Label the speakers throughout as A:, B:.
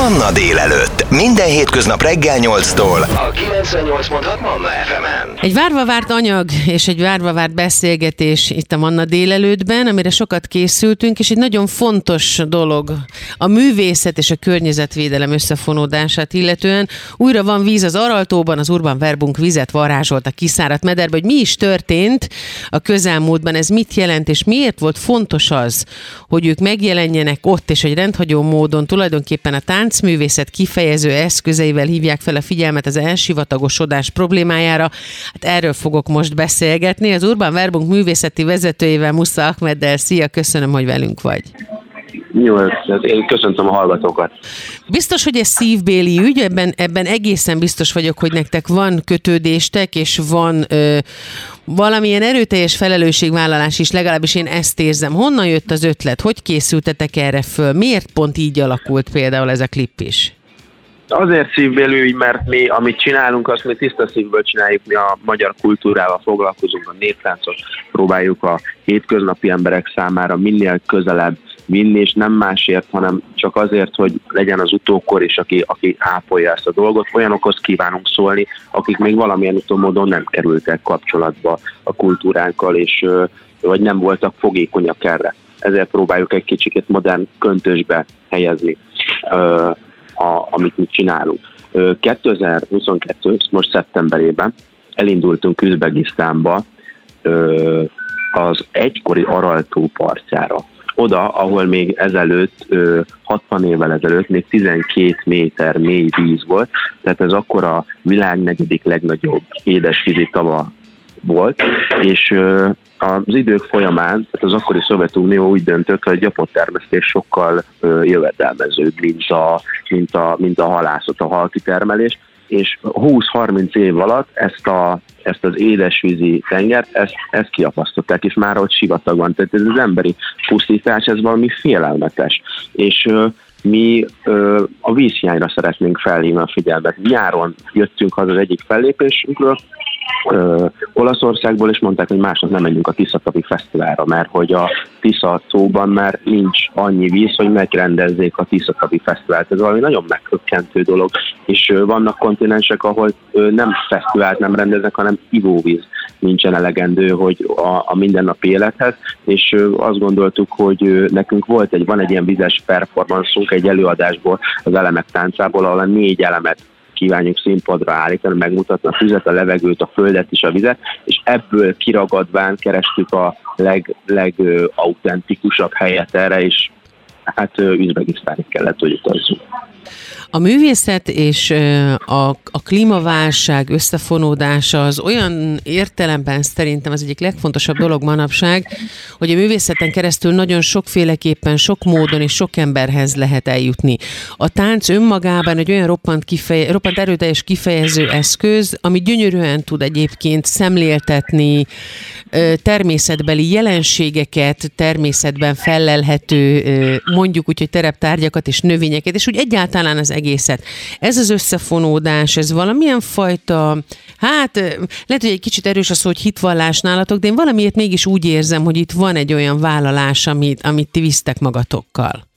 A: Manna délelőtt. Minden hétköznap reggel 8-tól. A 98.6 Manna FM-en.
B: Egy várva várt anyag és egy várva várt beszélgetés itt a Manna délelőttben, amire sokat készültünk, és egy nagyon fontos dolog a művészet és a környezetvédelem összefonódását illetően. Újra van víz az Araltóban, az Urban Verbunk vizet varázsolt a kiszáradt mederbe, hogy mi is történt a közelmúltban, ez mit jelent, és miért volt fontos az, hogy ők megjelenjenek ott, és egy rendhagyó módon tulajdonképpen a táncművészet kifejező eszközeivel hívják fel a figyelmet az elsivatagosodás problémájára. Hát erről fogok most beszélgetni. Az Urban Verbunk művészeti vezetőjével, Musza Ahmeddel. Szia, köszönöm, hogy velünk vagy.
C: Jó, én köszöntöm a hallgatókat.
B: Biztos, hogy ez szívbéli ügy, ebben, ebben egészen biztos vagyok, hogy nektek van kötődéstek, és van ö, valamilyen erőteljes felelősségvállalás is, legalábbis én ezt érzem. Honnan jött az ötlet? Hogy készültetek erre föl? Miért pont így alakult például ez a klip is?
C: Azért szívbélő ügy, mert mi, amit csinálunk, azt mi tiszta szívből csináljuk, mi a magyar kultúrával foglalkozunk, a néptáncot próbáljuk a hétköznapi emberek számára minél közelebb vinni, és nem másért, hanem csak azért, hogy legyen az utókor is, aki, aki ápolja ezt a dolgot. Olyanokhoz kívánunk szólni, akik még valamilyen utómódon nem kerültek kapcsolatba a kultúránkkal, és vagy nem voltak fogékonyak erre. Ezért próbáljuk egy kicsit modern köntösbe helyezni, a, amit mi csinálunk. 2022, most szeptemberében elindultunk Üzbegisztánba az egykori Araltó partjára oda, ahol még ezelőtt, 60 évvel ezelőtt még 12 méter mély víz volt, tehát ez akkor a világ negyedik legnagyobb édesvízi tava volt, és az idők folyamán, tehát az akkori Szovjetunió úgy döntött, hogy a gyapottermesztés sokkal jövedelmezőbb, mint a, mint a, mint a halászat, a halkitermelés, és 20-30 év alatt ezt, a, ezt az édesvízi tengert, ezt, ezt kiapasztották, és már ott sivatag van. Tehát ez az emberi pusztítás, ez valami félelmetes. És mi ö, a vízhiányra szeretnénk felhívni a figyelmet. Nyáron jöttünk haza az egyik fellépésünkről, ö, Olaszországból, és mondták, hogy másnap nem menjünk a Tiszatapi Fesztiválra, mert hogy a Tisza szóban már nincs annyi víz, hogy megrendezzék a Tiszatapi Fesztivált. Ez valami nagyon megkökkentő dolog, és ö, vannak kontinensek, ahol ö, nem fesztivált nem rendeznek, hanem ivóvíz nincsen elegendő hogy a, a mindennapi élethez, és ö, azt gondoltuk, hogy ö, nekünk volt egy, van egy ilyen vizes performanszunk egy előadásból, az elemek táncából, ahol a négy elemet kívánjuk színpadra állítani, megmutatni a füzet, a levegőt, a földet és a vizet, és ebből kiragadván kerestük a leg, helyet erre, és hát Üzbegisztánig kellett, hogy utazzunk.
B: A művészet és a, a klímaválság összefonódása az olyan értelemben szerintem az egyik legfontosabb dolog manapság, hogy a művészeten keresztül nagyon sokféleképpen, sok módon és sok emberhez lehet eljutni. A tánc önmagában egy olyan roppant, kifeje, roppant erőteljes kifejező eszköz, ami gyönyörűen tud egyébként szemléltetni természetbeli jelenségeket, természetben fellelhető, mondjuk úgy, hogy tereptárgyakat és növényeket, és úgy egyáltalán az egészet. Ez az összefonódás, ez valamilyen fajta, hát lehet, hogy egy kicsit erős a szó, hogy hitvallás nálatok, de én valamiért mégis úgy érzem, hogy itt van egy olyan vállalás, amit, amit ti visztek magatokkal.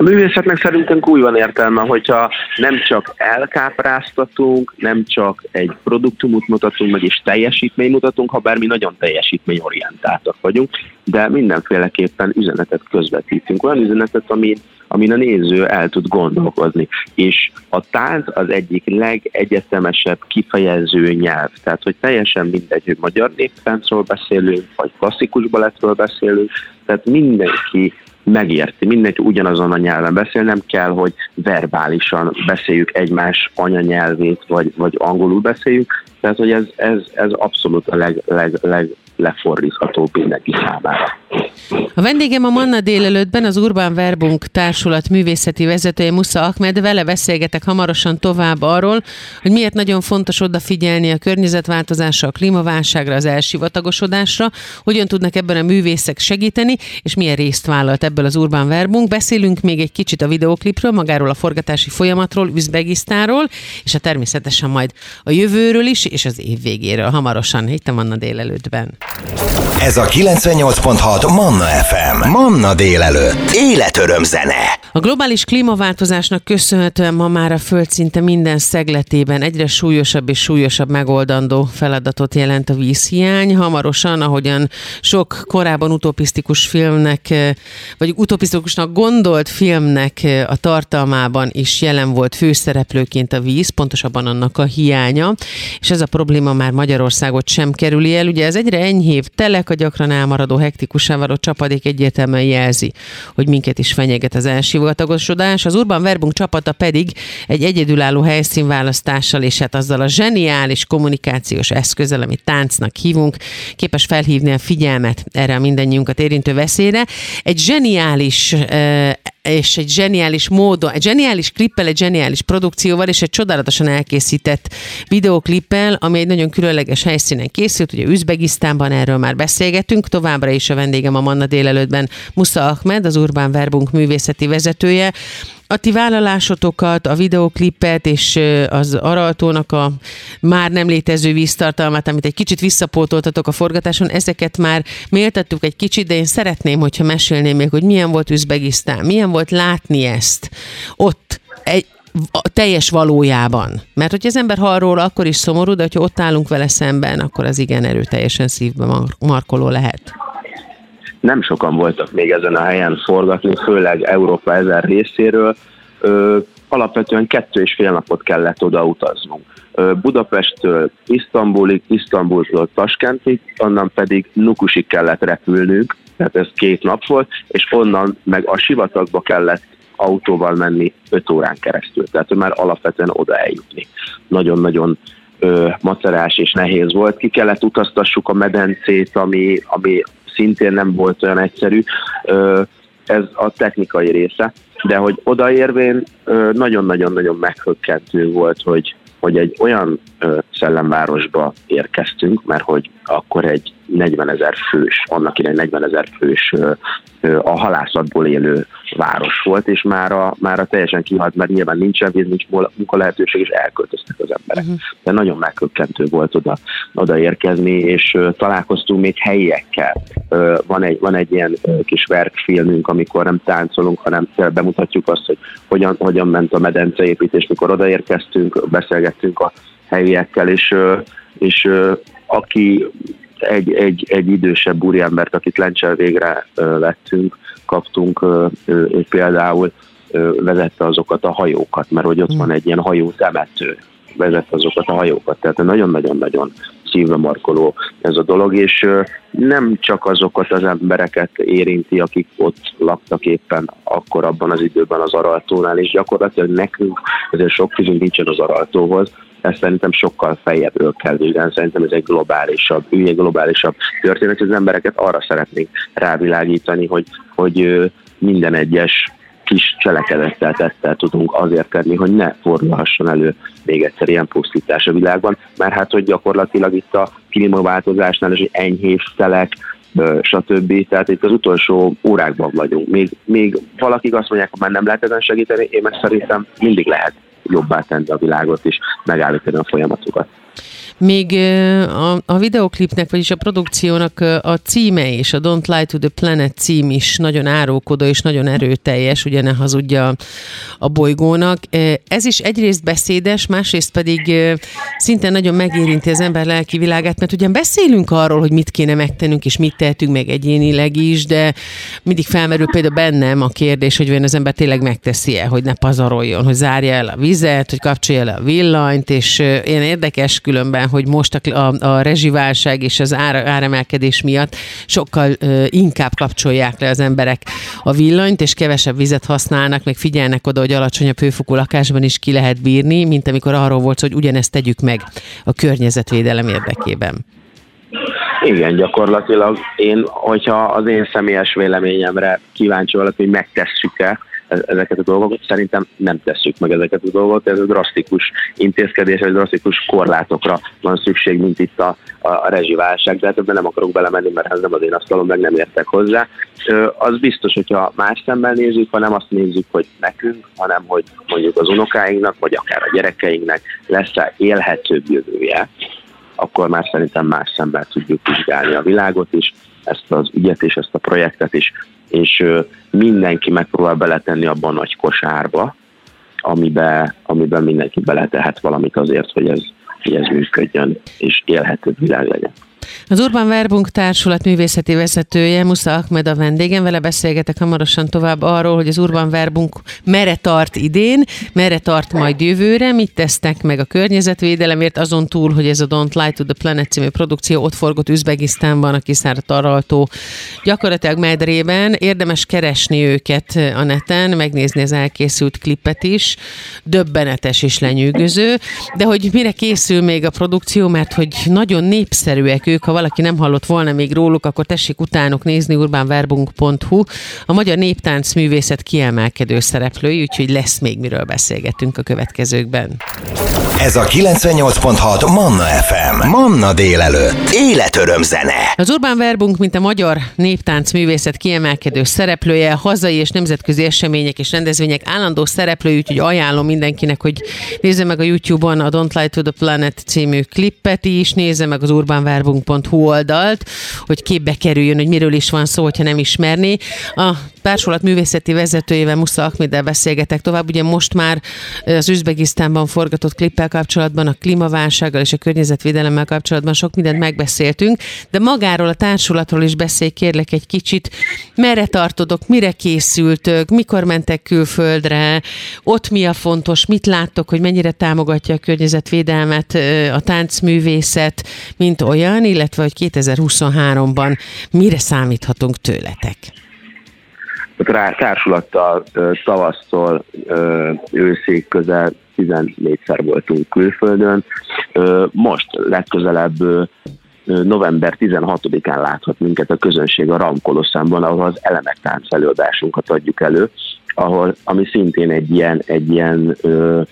C: A művészetnek szerintünk úgy van értelme, hogyha nem csak elkápráztatunk, nem csak egy produktumot mutatunk meg, és teljesítmény mutatunk, ha bár mi nagyon teljesítményorientáltak vagyunk, de mindenféleképpen üzenetet közvetítünk. Olyan üzenetet, ami, amin a néző el tud gondolkozni. És a tánc az egyik legegyetemesebb kifejező nyelv. Tehát, hogy teljesen mindegy, hogy magyar néptáncról beszélünk, vagy klasszikus balettről beszélünk, tehát mindenki megérti, mindenki ugyanazon a nyelven beszél, nem kell, hogy verbálisan beszéljük egymás anyanyelvét, vagy, vagy angolul beszéljük, tehát hogy ez, ez, ez abszolút a leg, leg, leg lefordíthatóbb mindenki számára.
B: A vendégem a Manna délelőttben az Urban Verbunk társulat művészeti vezetője Musza Ahmed. Vele beszélgetek hamarosan tovább arról, hogy miért nagyon fontos odafigyelni a környezetváltozásra, a klímaválságra, az elsivatagosodásra, hogyan tudnak ebben a művészek segíteni, és milyen részt vállalt ebből az Urban Verbunk. Beszélünk még egy kicsit a videoklipről, magáról a forgatási folyamatról, Üzbegisztáról, és a természetesen majd a jövőről is, és az év végéről hamarosan, itt a Manna délelőttben. Thank you.
A: Ez a 98.6 Manna FM. Manna délelőtt. Életöröm zene.
B: A globális klímaváltozásnak köszönhetően ma már a föld szinte minden szegletében egyre súlyosabb és súlyosabb megoldandó feladatot jelent a vízhiány. Hamarosan, ahogyan sok korábban utopisztikus filmnek, vagy utopisztikusnak gondolt filmnek a tartalmában is jelen volt főszereplőként a víz, pontosabban annak a hiánya, és ez a probléma már Magyarországot sem kerüli el. Ugye ez egyre enyhébb telek, a gyakran elmaradó hektikusá való csapadék egyértelműen jelzi, hogy minket is fenyeget az elsivatagosodás. Az Urban Verbunk csapata pedig egy egyedülálló helyszínválasztással és hát azzal a zseniális kommunikációs eszközzel, amit táncnak hívunk, képes felhívni a figyelmet erre a mindannyiunkat érintő veszélyre. Egy zseniális és egy zseniális módon, egy zseniális klippel, egy zseniális produkcióval, és egy csodálatosan elkészített videoklippel, ami egy nagyon különleges helyszínen készült, ugye Üzbegisztánban erről már beszélgetünk, továbbra is a vendégem a Manna délelőttben Musa Ahmed, az Urbán Verbunk művészeti vezetője, a ti vállalásotokat, a videoklipet és az Araltónak a már nem létező víztartalmát, amit egy kicsit visszapótoltatok a forgatáson, ezeket már méltattuk egy kicsit, de én szeretném, hogyha mesélném még, hogy milyen volt Üzbegisztán, milyen volt látni ezt ott, egy, a teljes valójában. Mert hogy az ember hall akkor is szomorú, de hogyha ott állunk vele szemben, akkor az igen erőteljesen szívbe markoló lehet
C: nem sokan voltak még ezen a helyen forgatni, főleg Európa ezer részéről. Ö, alapvetően kettő és fél napot kellett oda utaznunk. Ö, Budapesttől Isztambulig, Isztambultól Taskentig, onnan pedig Nukusig kellett repülnünk, tehát ez két nap volt, és onnan meg a sivatagba kellett autóval menni 5 órán keresztül, tehát már alapvetően oda eljutni. Nagyon-nagyon ö, macerás és nehéz volt. Ki kellett utaztassuk a medencét, ami, ami szintén nem volt olyan egyszerű. Ez a technikai része, de hogy odaérvén nagyon-nagyon-nagyon meghökkentő volt, hogy, hogy egy olyan szellemvárosba érkeztünk, mert hogy akkor egy 40 ezer fős, annak idején 40 ezer fős a halászatból élő város volt, és már a, már a teljesen kihalt, mert nyilván nincsen víz, nincs munka lehetőség, és elköltöztek az emberek. Uh-huh. De nagyon megkökkentő volt oda, oda érkezni, és uh, találkoztunk még helyiekkel. Uh, van, egy, van egy ilyen uh, kis verkfilmünk, amikor nem táncolunk, hanem bemutatjuk azt, hogy hogyan, hogyan ment a medenceépítés, mikor odaérkeztünk, beszélgettünk a helyiekkel, és, és aki egy, egy, egy idősebb úriembert, akit Lencsel végre vettünk, kaptunk, ő például vezette azokat a hajókat, mert hogy ott van egy ilyen hajó temető, vezette azokat a hajókat. Tehát nagyon-nagyon-nagyon szívbe markoló ez a dolog, és nem csak azokat az embereket érinti, akik ott laktak éppen akkor abban az időben az Araltónál, és gyakorlatilag nekünk azért sok közünk nincsen az Araltóhoz, ezt szerintem sokkal fejebbről kell vizsgálni, szerintem ez egy globálisabb, egy globálisabb történet, az embereket arra szeretnénk rávilágítani, hogy, hogy minden egyes kis cselekedettel, tettel tudunk azért tenni, hogy ne fordulhasson elő még egyszer ilyen pusztítás a világban, mert hát, hogy gyakorlatilag itt a klímaváltozásnál is enyhébb szelek, stb. Tehát itt az utolsó órákban vagyunk. Még, még valakik azt mondják, hogy már nem lehet ezen segíteni, én meg szerintem mindig lehet jobbá tenni a világot és megállítani a folyamatokat.
B: Még a, a videoklipnek, vagyis a produkciónak a címe és a Don't Lie to the Planet cím is nagyon árókodó és nagyon erőteljes, ugye ne hazudja a bolygónak. Ez is egyrészt beszédes, másrészt pedig szinte nagyon megérinti az ember lelki világát, mert ugyan beszélünk arról, hogy mit kéne megtennünk, és mit tehetünk meg egyénileg is, de mindig felmerül például bennem a kérdés, hogy az ember tényleg megteszi-e, hogy ne pazaroljon, hogy zárja el a vizet, hogy kapcsolja le a villanyt, és ilyen érdekes különben, hogy most a, a, a rezsiválság és az ár, áremelkedés miatt sokkal ö, inkább kapcsolják le az emberek a villanyt, és kevesebb vizet használnak, meg figyelnek oda, hogy alacsonyabb hőfokú lakásban is ki lehet bírni, mint amikor arról volt, hogy ugyanezt tegyük meg a környezetvédelem érdekében.
C: Igen, gyakorlatilag én, hogyha az én személyes véleményemre kíváncsi valaki, hogy megtesszük-e, ezeket a dolgokat. Szerintem nem tesszük meg ezeket a dolgokat, ez a drasztikus intézkedés, egy drasztikus korlátokra van szükség, mint itt a, a rezsiválság, de hát ebben nem akarok belemenni, mert ez nem az én asztalom, meg nem értek hozzá. Az biztos, hogyha más szemmel nézzük, ha nem azt nézzük, hogy nekünk, hanem hogy mondjuk az unokáinknak, vagy akár a gyerekeinknek lesz-e élhetőbb jövője, akkor már szerintem más szemmel tudjuk vizsgálni a világot is, ezt az ügyet és ezt a projektet is, és mindenki megpróbál beletenni abban a nagy kosárba, amiben, amiben mindenki beletehet valamit azért, hogy ez, hogy ez működjön, és élhető világ legyen.
B: Az Urban Verbunk Társulat művészeti vezetője, Musza Ahmed a vendégem, vele beszélgetek hamarosan tovább arról, hogy az Urban Verbunk merre tart idén, merre tart majd jövőre, mit tesznek meg a környezetvédelemért, azon túl, hogy ez a Don't Lie to the Planet című produkció ott forgott Üzbegisztánban, a kiszáradt araltó gyakorlatilag medrében. Érdemes keresni őket a neten, megnézni az elkészült klipet is, döbbenetes és lenyűgöző, de hogy mire készül még a produkció, mert hogy nagyon népszerűek ők, ha valaki nem hallott volna még róluk, akkor tessék utánuk nézni urbánverbunk.hu. A magyar néptánc művészet kiemelkedő szereplői, úgyhogy lesz még miről beszélgetünk a következőkben.
A: Ez a 98.6 Manna FM. Manna délelőtt. Életöröm zene.
B: Az Urbán Verbunk, mint a magyar néptánc művészet kiemelkedő szereplője, hazai és nemzetközi események és rendezvények állandó szereplői, úgyhogy ajánlom mindenkinek, hogy nézze meg a YouTube-on a Don't Lie to the Planet című klippet is, nézze meg az Urbán Verbunk Hu oldalt, hogy képbe kerüljön, hogy miről is van szó, hogyha nem ismerné. A társulat művészeti vezetőjével Musza Akmiddel beszélgetek tovább. Ugye most már az Üzbegisztánban forgatott klippel kapcsolatban, a klímaválsággal és a környezetvédelemmel kapcsolatban sok mindent megbeszéltünk, de magáról a társulatról is beszélj kérlek egy kicsit. Merre tartodok, mire készültök, mikor mentek külföldre, ott mi a fontos, mit láttok, hogy mennyire támogatja a környezetvédelmet a táncművészet, mint olyan, illetve hogy 2023-ban mire számíthatunk tőletek?
C: Rá társulattal tavasztól őszig közel 14-szer voltunk külföldön. Most legközelebb november 16-án láthat minket a közönség a Ramkolosszánban, ahol az elemek tánc előadásunkat adjuk elő, ahol, ami szintén egy ilyen, egy ilyen ö,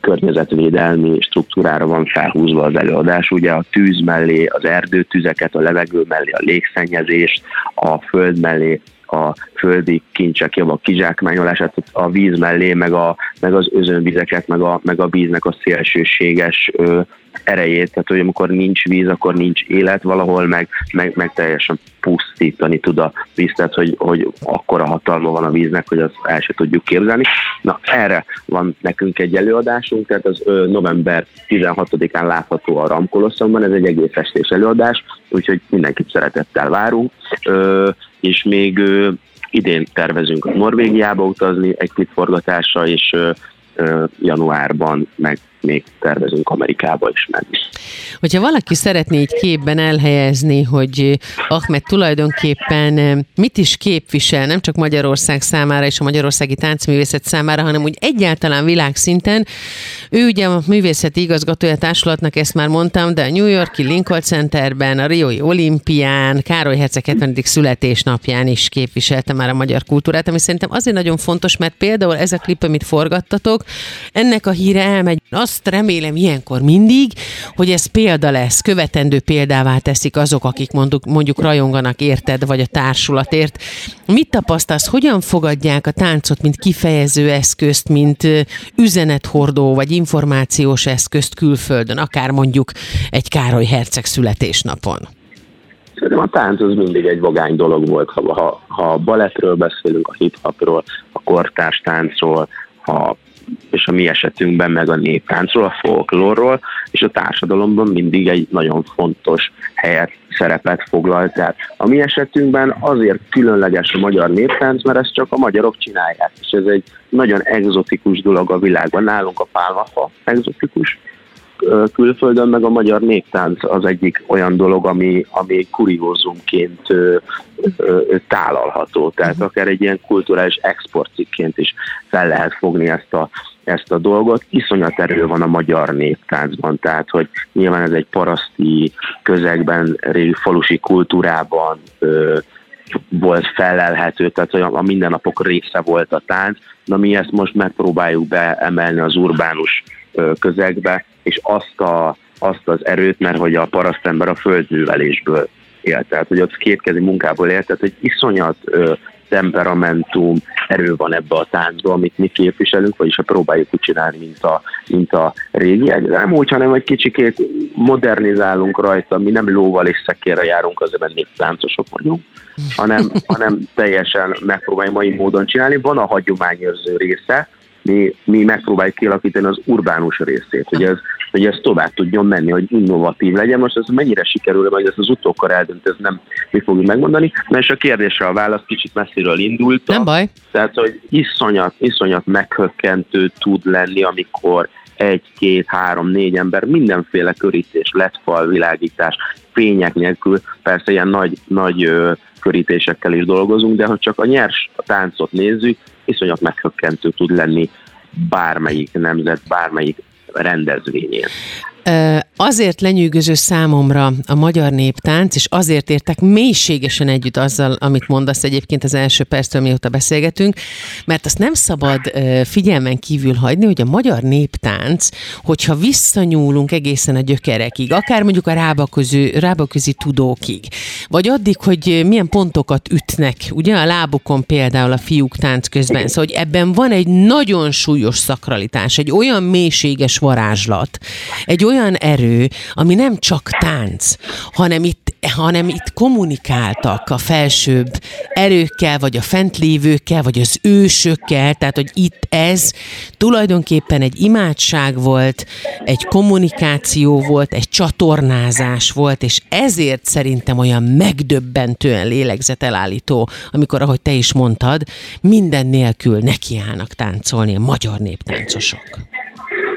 C: környezetvédelmi struktúrára van felhúzva az előadás. Ugye a tűz mellé az erdőtüzeket, a levegő mellé a légszennyezést, a föld mellé a földi kincsek a kizsákmányolását, a víz mellé, meg, a, meg az özönvizeket, meg a, meg a víznek a szélsőséges ö, erejét, tehát hogy amikor nincs víz, akkor nincs élet valahol, meg, meg, meg teljesen pusztítani tud a víz, tehát hogy, hogy akkora hatalma van a víznek, hogy azt el se tudjuk képzelni. Na erre van nekünk egy előadásunk, tehát az ö, november 16-án látható a Ramkolosszonban, ez egy egész estés előadás, úgyhogy mindenkit szeretettel várunk, ö, és még ö, idén tervezünk Norvégiába utazni egy klipforgatásra, és ö, januárban meg még tervezünk Amerikába is menni.
B: Hogyha valaki szeretné egy képben elhelyezni, hogy Ahmed tulajdonképpen mit is képvisel, nem csak Magyarország számára és a magyarországi táncművészet számára, hanem úgy egyáltalán világszinten. Ő ugye a művészeti igazgatója társulatnak, ezt már mondtam, de a New Yorki Lincoln Centerben, a Rioi olimpián, Károly Herceg 70. születésnapján is képviselte már a magyar kultúrát, ami szerintem azért nagyon fontos, mert például ez a klip, amit forgattatok, ennek a híre elmegy. Azt remélem ilyenkor mindig, hogy ez példa lesz, követendő példává teszik azok, akik mondjuk, mondjuk rajonganak érted, vagy a társulatért. Mit tapasztalsz, hogyan fogadják a táncot, mint kifejező eszközt, mint üzenethordó, vagy információs eszközt külföldön, akár mondjuk egy Károly Herceg születésnapon?
C: Szerintem a tánc az mindig egy vagány dolog volt, ha, ha, ha a balettről beszélünk, a hip-hopról, a kortárs táncról, ha és a mi esetünkben meg a néptáncról, a folklórról, és a társadalomban mindig egy nagyon fontos helyet, szerepet foglalt Tehát a mi esetünkben azért különleges a magyar néptánc, mert ezt csak a magyarok csinálják, és ez egy nagyon egzotikus dolog a világban. Nálunk a pálmafa egzotikus, külföldön, meg a magyar néptánc az egyik olyan dolog, ami, ami kuriózumként tálalható. Tehát mhm. akár egy ilyen kulturális exportcikként is fel lehet fogni ezt a, ezt a dolgot. Iszonyat erő van a magyar néptáncban, tehát hogy nyilván ez egy paraszti közegben, falusi kultúrában ö, volt felelhető, tehát hogy a mindennapok része volt a tánc, na mi ezt most megpróbáljuk beemelni az urbánus közegbe, és azt, a, azt az erőt, mert hogy a parasztember a földművelésből élt, tehát hogy ott kétkezi munkából élt, tehát hogy iszonyat ö, temperamentum, erő van ebbe a táncba, amit mi képviselünk, vagyis ha próbáljuk úgy csinálni, mint a, mint a régi. Nem úgy, hanem egy kicsikét modernizálunk rajta, mi nem lóval és szekérre járunk, azért mert néptáncosok vagyunk, hanem, hanem teljesen megpróbáljuk mai módon csinálni. Van a hagyományőrző része, mi, mi megpróbáljuk kialakítani az urbánus részét, hogy ez, hogy ez tovább tudjon menni, hogy innovatív legyen. Most ez mennyire sikerül, majd ezt az utókor eldönt, ez nem mi fogjuk megmondani. Na és a kérdésre a válasz kicsit messziről indult.
B: Nem baj.
C: Tehát, hogy iszonyat, iszonyat meghökkentő tud lenni, amikor egy, két, három, négy ember, mindenféle körítés, letfal, világítás, fények nélkül, persze ilyen nagy, nagy körítésekkel is dolgozunk, de ha csak a nyers táncot nézzük, iszonyat meghökkentő tud lenni bármelyik nemzet, bármelyik rendezvényén.
B: Azért lenyűgöző számomra a magyar néptánc, és azért értek mélységesen együtt azzal, amit mondasz egyébként az első perctől, mióta beszélgetünk, mert azt nem szabad figyelmen kívül hagyni, hogy a magyar néptánc, hogyha visszanyúlunk egészen a gyökerekig, akár mondjuk a rábaközi, rábaközi tudókig, vagy addig, hogy milyen pontokat ütnek, ugye a lábukon például a fiúk tánc közben, szóval hogy ebben van egy nagyon súlyos szakralitás, egy olyan mélységes varázslat, egy olyan erő, ami nem csak tánc, hanem itt, hanem itt kommunikáltak a felsőbb erőkkel, vagy a fentlévőkkel, vagy az ősökkel, tehát hogy itt ez tulajdonképpen egy imádság volt, egy kommunikáció volt, egy csatornázás volt, és ezért szerintem olyan megdöbbentően lélegzetelállító, amikor, ahogy te is mondtad, minden nélkül nekiállnak táncolni a magyar néptáncosok.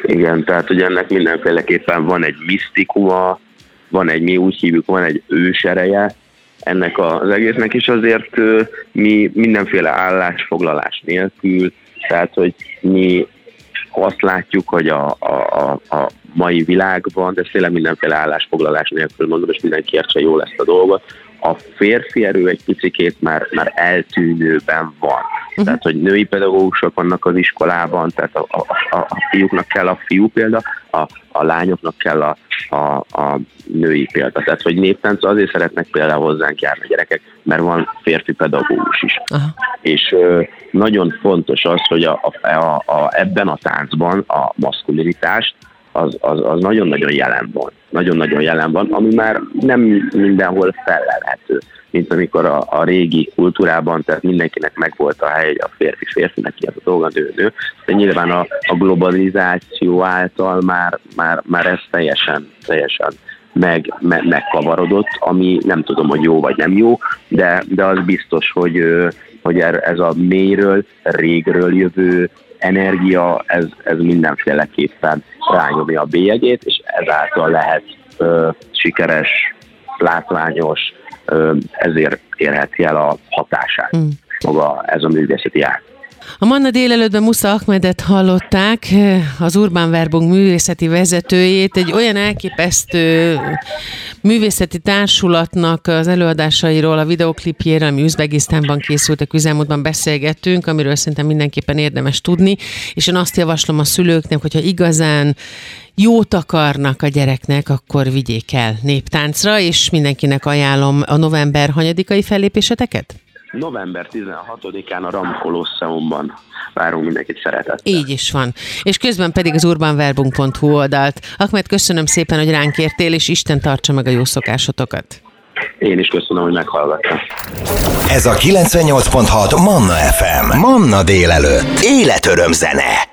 C: Igen, tehát hogy ennek mindenféleképpen van egy misztikuma, van egy, mi úgy hívjuk, van egy ősereje ennek az egésznek, és azért mi mindenféle állásfoglalás nélkül, tehát hogy mi azt látjuk, hogy a, a, a, a mai világban, de tényleg mindenféle állásfoglalás nélkül mondom, és mindenki értse jól ezt a dolgot, a férfi erő egy picikét már, már eltűnőben van. Uh-huh. Tehát, hogy női pedagógusok vannak az iskolában, tehát a, a, a, a fiúknak kell a fiú példa, a, a lányoknak kell a, a, a női példa. Tehát, hogy néptánc azért szeretnek például hozzánk járni a gyerekek, mert van férfi pedagógus is. Uh-huh. És ö, nagyon fontos az, hogy a, a, a, a, ebben a táncban a maszkulinitást az, az, az nagyon-nagyon jelen van. Nagyon-nagyon jelen van, ami már nem mindenhol felelhető, mint amikor a, a régi kultúrában, tehát mindenkinek megvolt a hely, a férfi férfinek ilyen a dolga, nő, de nyilván a, a globalizáció által már, már, már ez teljesen, teljesen meg, me, megkavarodott, ami nem tudom, hogy jó vagy nem jó, de, de az biztos, hogy, hogy er, ez a mélyről, régről jövő energia, ez, ez mindenféleképpen rányomja a bélyegét, és ezáltal lehet ö, sikeres, látványos, ö, ezért érheti el a hatását mm. maga ez a művészeti át.
B: A Manna délelőttben Musza Ahmedet hallották, az Urban Verbung művészeti vezetőjét, egy olyan elképesztő művészeti társulatnak az előadásairól, a videoklipjéről, ami Üzbegisztánban készült, a közelmúltban beszélgettünk, amiről szerintem mindenképpen érdemes tudni, és én azt javaslom a szülőknek, hogyha igazán jót akarnak a gyereknek, akkor vigyék el néptáncra, és mindenkinek ajánlom a november hanyadikai fellépéseteket?
C: November 16-án a Ram Colosseumban várunk mindenkit szeretettel.
B: Így is van. És közben pedig az urbanverbunk.hu oldalt. Ahmed, köszönöm szépen, hogy ránk értél, és Isten tartsa meg a jó szokásotokat.
C: Én is köszönöm, hogy meghallgattam.
A: Ez a 98.6 Manna FM. Manna délelőtt. Életöröm zene.